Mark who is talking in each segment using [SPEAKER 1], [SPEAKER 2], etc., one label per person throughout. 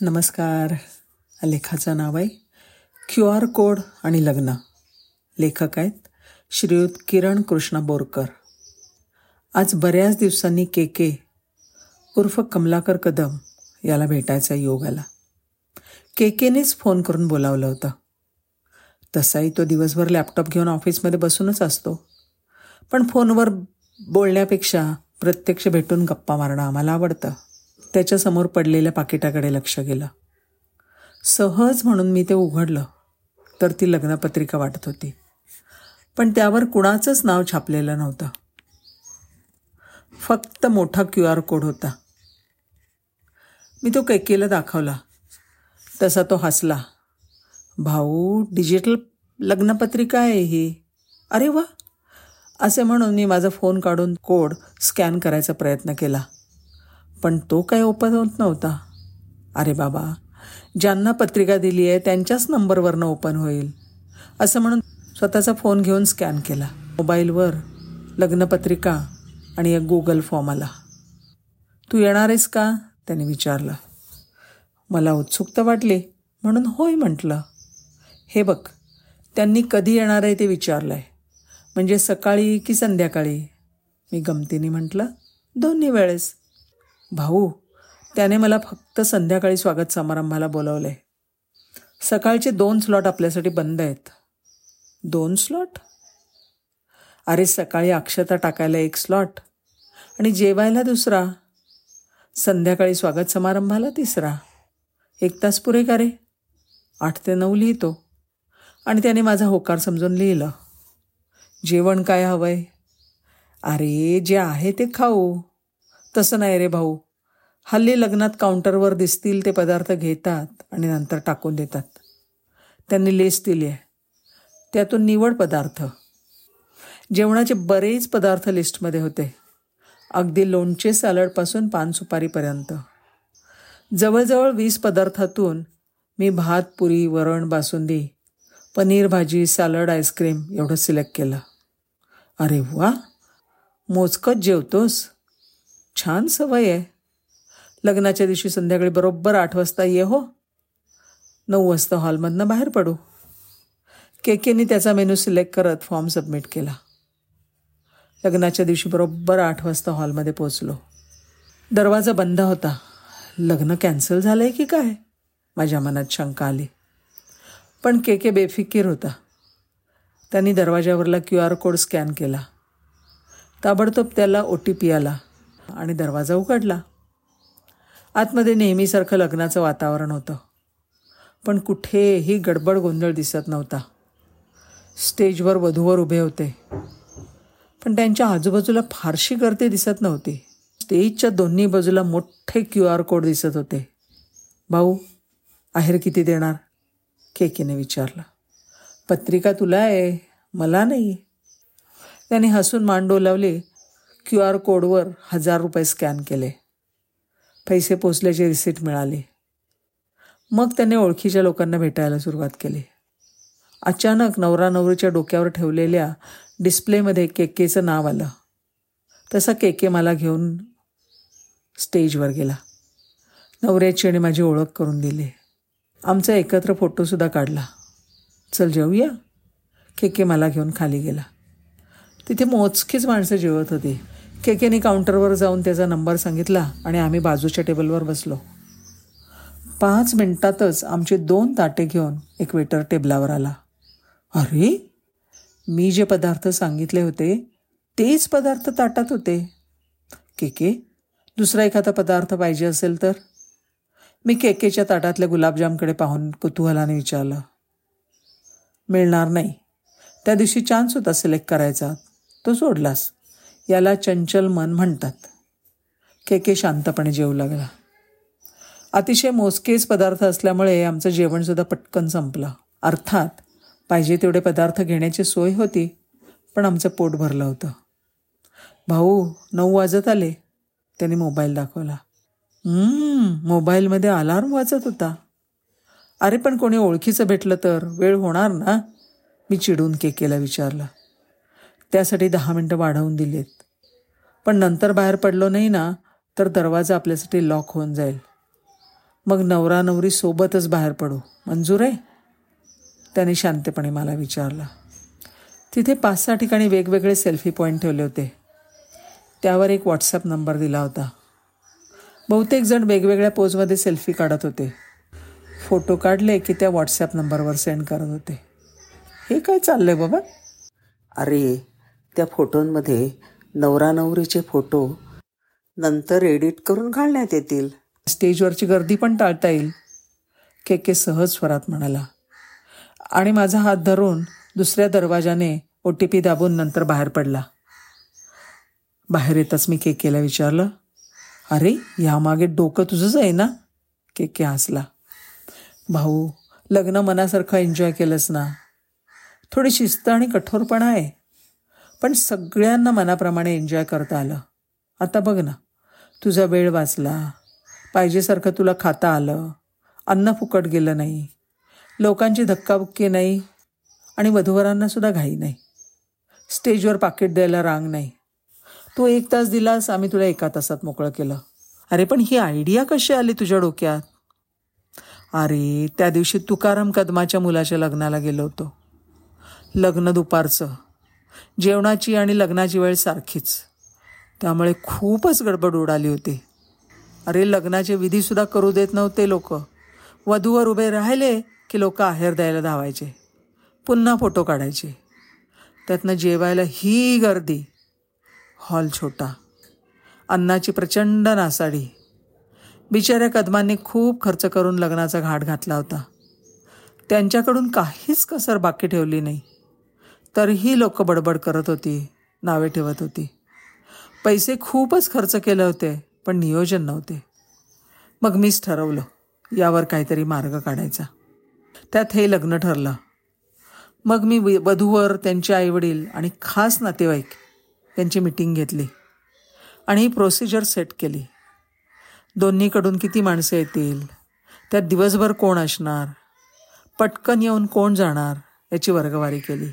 [SPEAKER 1] नमस्कार. लेखाचं नाव आहे Q R code आणि लग्न. लेखक आहेत श्रीयुत किरण कृष्ण बोरकर. आज बऱ्याच दिवसांनी के के उर्फ कमलाकर कदम याला भेटायचा योग आला. के केनेच फोन करून बोलावलं होतं. तसाही तो दिवसभर लॅपटॉप घेऊन ऑफिसमध्ये बसूनच असतो. पण फोनवर बोलण्यापेक्षा प्रत्यक्ष भेटून गप्पा मारणं आम्हाला आवडतं. त्याच्यासमोर पडलेल्या पाकिटाकडे लक्ष गेलं. सहज म्हणून मी ते उघडलं तर ती लग्नपत्रिका वाटत होती. पण त्यावर कुणाचंच नाव छापलेलं नव्हतं. फक्त मोठा क्यू आर कोड होता. मी तो कैकेला दाखवला. तसा तो हसला. भाऊ डिजिटल लग्नपत्रिका आहे ही. अरे वा. असे म्हणून मी माझा फोन काढून कोड स्कॅन करायचा प्रयत्न केला. पण तो काय ओपन होत नव्हता. अरे बाबा ज्यांना पत्रिका दिली आहे त्यांच्याच नंबरवरनं ओपन होईल. असं म्हणून स्वतःचा फोन घेऊन स्कॅन केला. मोबाईलवर लग्नपत्रिका आणि एक गुगल फॉर्म आला. तू येणार आहेस का? त्याने विचारलं. मला उत्सुकता वाटली. म्हणून होय म्हटलं. हे बघ त्यांनी कधी येणार आहे ते विचारलं आहे म्हणजे सकाळी की संध्याकाळी? मी गमतीने म्हटलं. दोन्ही वेळेस. भाऊ त्याने मला फक्त संध्याकाळी स्वागत समारंभाला बोलवलं. आहे सकाळचे दोन स्लॉट आपल्यासाठी बंद आहेत. दोन स्लॉट अरे सकाळी अक्षता टाकायला एक स्लॉट आणि जेवायला दुसरा. संध्याकाळी स्वागत समारंभाला तिसरा. एक तास पुरे का रे? आठ ते नऊ लिहितो. आणि त्याने माझा होकार समजून लिहिलं. जेवण काय हवंय? अरे जे आहे ते खाऊ. तसं नाही रे भाऊ. हल्ली लग्नात काउंटरवर दिसतील ते पदार्थ घेतात आणि नंतर टाकून देतात. त्यांनी लिस्ट दिली आहे. त्यातून निवड पदार्थ. जेवणाचे बरेच पदार्थ लिस्टमध्ये होते. अगदी लोणचे सॅलडपासून पानसुपारीपर्यंत जवळजवळ वीस पदार्थातून मी भात पुरी वरण बासुंदी पनीर भाजी सॅलड आईस्क्रीम एवढं सिलेक्ट केलं. अरे वा! मोजकत जेवतोस. छान सवय आहे. लग्नाच्या दिवशी संध्याकाळी बरोबर आठ वाजता ये हो. नऊ वाजता हॉलमधनं बाहेर पडू. केकेनी त्याचा मेनू सिलेक्ट करत फॉर्म सबमिट केला. लग्नाच्या दिवशी बरोबर आठ वाजता हॉलमध्ये पोचलो दरवाजा बंद होता. लग्न कॅन्सल झालं आहे की काय? माझ्या मनात शंका आली. पण के के बेफिकीर होता. त्यांनी दरवाजावरला क्यू आर कोड स्कॅन केला. ताबडतोब त्याला ओ टी पी आला आणि दरवाजा उघडला. आतमध्ये नेहमीसारखं लग्नाचं वातावरण होतं. पण कुठेही गडबड गोंधळ दिसत नव्हता. स्टेजवर वधूवर उभे होते. पण त्यांच्या आजूबाजूला फारशी गर्दी दिसत नव्हती. स्टेजच्या दोन्ही बाजूला मोठे क्यू आर कोड दिसत होते. भाऊ आहेर किती देणार? केकेने विचारलं. पत्रिका तुला आहे. मला नाही. त्याने हसून मान डोलावली क्यू आर कोडवर हजार रुपये स्कॅन केले. पैसे पोचल्याची रिसिट मिळाली. मग त्याने ओळखीच्या लोकांना भेटायला सुरुवात केली. अचानक नवरा नवरीच्या डोक्यावर ठेवलेल्या डिस्प्लेमध्ये केकेचं नाव आलं. तसा केके मला घेऊन स्टेजवर गेला. नवऱ्याची आणि माझी ओळख करून दिली. आमचा एकत्र फोटोसुद्धा काढला. चल जेऊया. केके मला घेऊन खाली गेला. तिथे मोजकीच माणसं जेवत होती. केकेने काउंटरवर जाऊन त्याचा नंबर सांगितला आणि आम्ही बाजूच्या टेबलवर बसलो. पाच मिनिटातच आमचे दोन ताटे घेऊन एक वेटर टेबलावर आला. अरे मी जे पदार्थ सांगितले होते तेच पदार्थ ताटात होते. के के दुसरा एखादा पदार्थ पाहिजे असेल तर? मी केकेच्या ताटातल्या गुलाबजामकडे पाहून कुतूहलाने विचारलं. मिळणार नाही. त्या दिवशी चान्स होता सिलेक्ट करायचा. तो सोडलास. याला चंचल मन म्हणतात. के के शांतपणे जेवू लागला. अतिशय मोजकेच पदार्थ असल्यामुळे आमचं जेवणसुद्धा पटकन संपलं. अर्थात पाहिजे तेवढे पदार्थ घेण्याची सोय होती पण आमचं पोट भरलं होतं. भाऊ नऊ वाजत आले. त्याने मोबाईल दाखवला. मोबाईलमध्ये अलार्म वाजत होता. अरे पण कोणी ओळखीचं भेटलं तर? वेळ होणार ना? मी चिडून केकेला विचारलं. त्यासाठी दहा मिनटं वाढवून दिलीत. पण नंतर बाहेर पडलो नाही ना तर दरवाजा आपल्यासाठी लॉक होऊन जाईल. मग नवरा नवरी सोबतच बाहेर पडू. मंजूर आहे? त्याने शांतपणे मला विचारलं. तिथे पाच सहा ठिकाणी वेगवेगळे सेल्फी पॉईंट ठेवले होते. त्यावर एक व्हॉट्सअप नंबर दिला होता. बहुतेक जण वेगवेगळ्या पोजमध्ये सेल्फी काढत होते. फोटो काढले की त्या व्हॉट्सॲप नंबरवर सेंड करत होते. हे काय चाललं आहे बाबा?
[SPEAKER 2] अरे त्या फोटोंमध्ये नवरा नवरीचे फोटो नंतर एडिट करून घालण्यात येतील.
[SPEAKER 1] स्टेजवरची गर्दी पण टाळता येईल. के के सहज स्वरात म्हणाला. आणि माझा हात धरून दुसऱ्या दरवाजाने ओ टी पी दाबून नंतर बाहेर पडला. बाहेर येताच मी के केला विचारलं अरे यामागे डोकं तुझंच आहे ना? के के हसला. भाऊ लग्न मनासारखं एन्जॉय केलंस ना. थोडी शिस्त आणि कठोरपणा आहे. पण सगळ्यांना मनाप्रमाणे एन्जॉय करता आलं. आता बघ ना तुझा वेळ वाचला पाहिजेसारखं तुला खाता आलं अन्न फुकट गेलं नाही लोकांची धक्काबुक्की नाही आणि वधूवरांना सुद्धा घाई नाही. स्टेजवर पाकिट द्यायला रांग नाही. तू एक तास दिलास आम्ही तुला एका तासात मोकळं केलं. अरे पण ही आयडिया कशी आली तुझ्या डोक्यात? अरे त्या दिवशी तुकाराम कदमाच्या मुलाच्या लग्नाला गेलो होतो. लग्न दुपारचं. जेवणाची आणि लग्नाची वेळ सारखीच. त्यामुळे खूपच गडबड उडाली होती. अरे लग्नाचे विधीसुद्धा करू देत नव्हते लोक. वधूवर उभे राहिले की लोक आहेर द्यायला धावायचे. पुन्हा फोटो काढायचे. त्यातनं जेवायला ही गर्दी. हॉल छोटा. अन्नाची प्रचंड नासाडी. बिचाऱ्या कदमांनी खूप खर्च करून लग्नाचा घाट घातला होता. त्यांच्याकडून काहीच कसर बाकी ठेवली नाही. तरीही लोक बडबड करत होती नावे ठेवत होती. पैसे खूपच खर्च केले होते पण नियोजन नव्हते. मग मीच ठरवलं यावर काहीतरी मार्ग काढायचा. त्यात हे लग्न ठरलं. मग मी वधूवर त्यांचे आईवडील आणि खास नातेवाईक यांची मिटिंग घेतली आणि ही प्रोसिजर सेट केली. दोन्हीकडून किती माणसं येतील त्यात दिवसभर कोण असणार पटकन येऊन कोण जाणार याची वर्गवारी केली.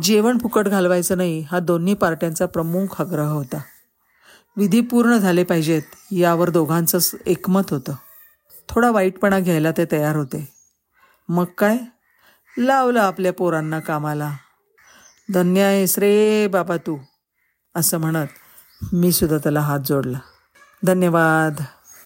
[SPEAKER 1] जेवण फुकट घालवायचं नाही हा दोन्ही पार्ट्यांचा प्रमुख आग्रह होता. विधी पूर्ण झाले पाहिजेत यावर दोघांचंच एकमत होतं. थोडा वाईटपणा घ्यायला ते तयार होते. मग काय? लावलं आपल्या पोरांना कामाला. धन्य आहेस रे बाबा तू असं म्हणत मी सुद्धा त्याला हात जोडला. धन्यवाद.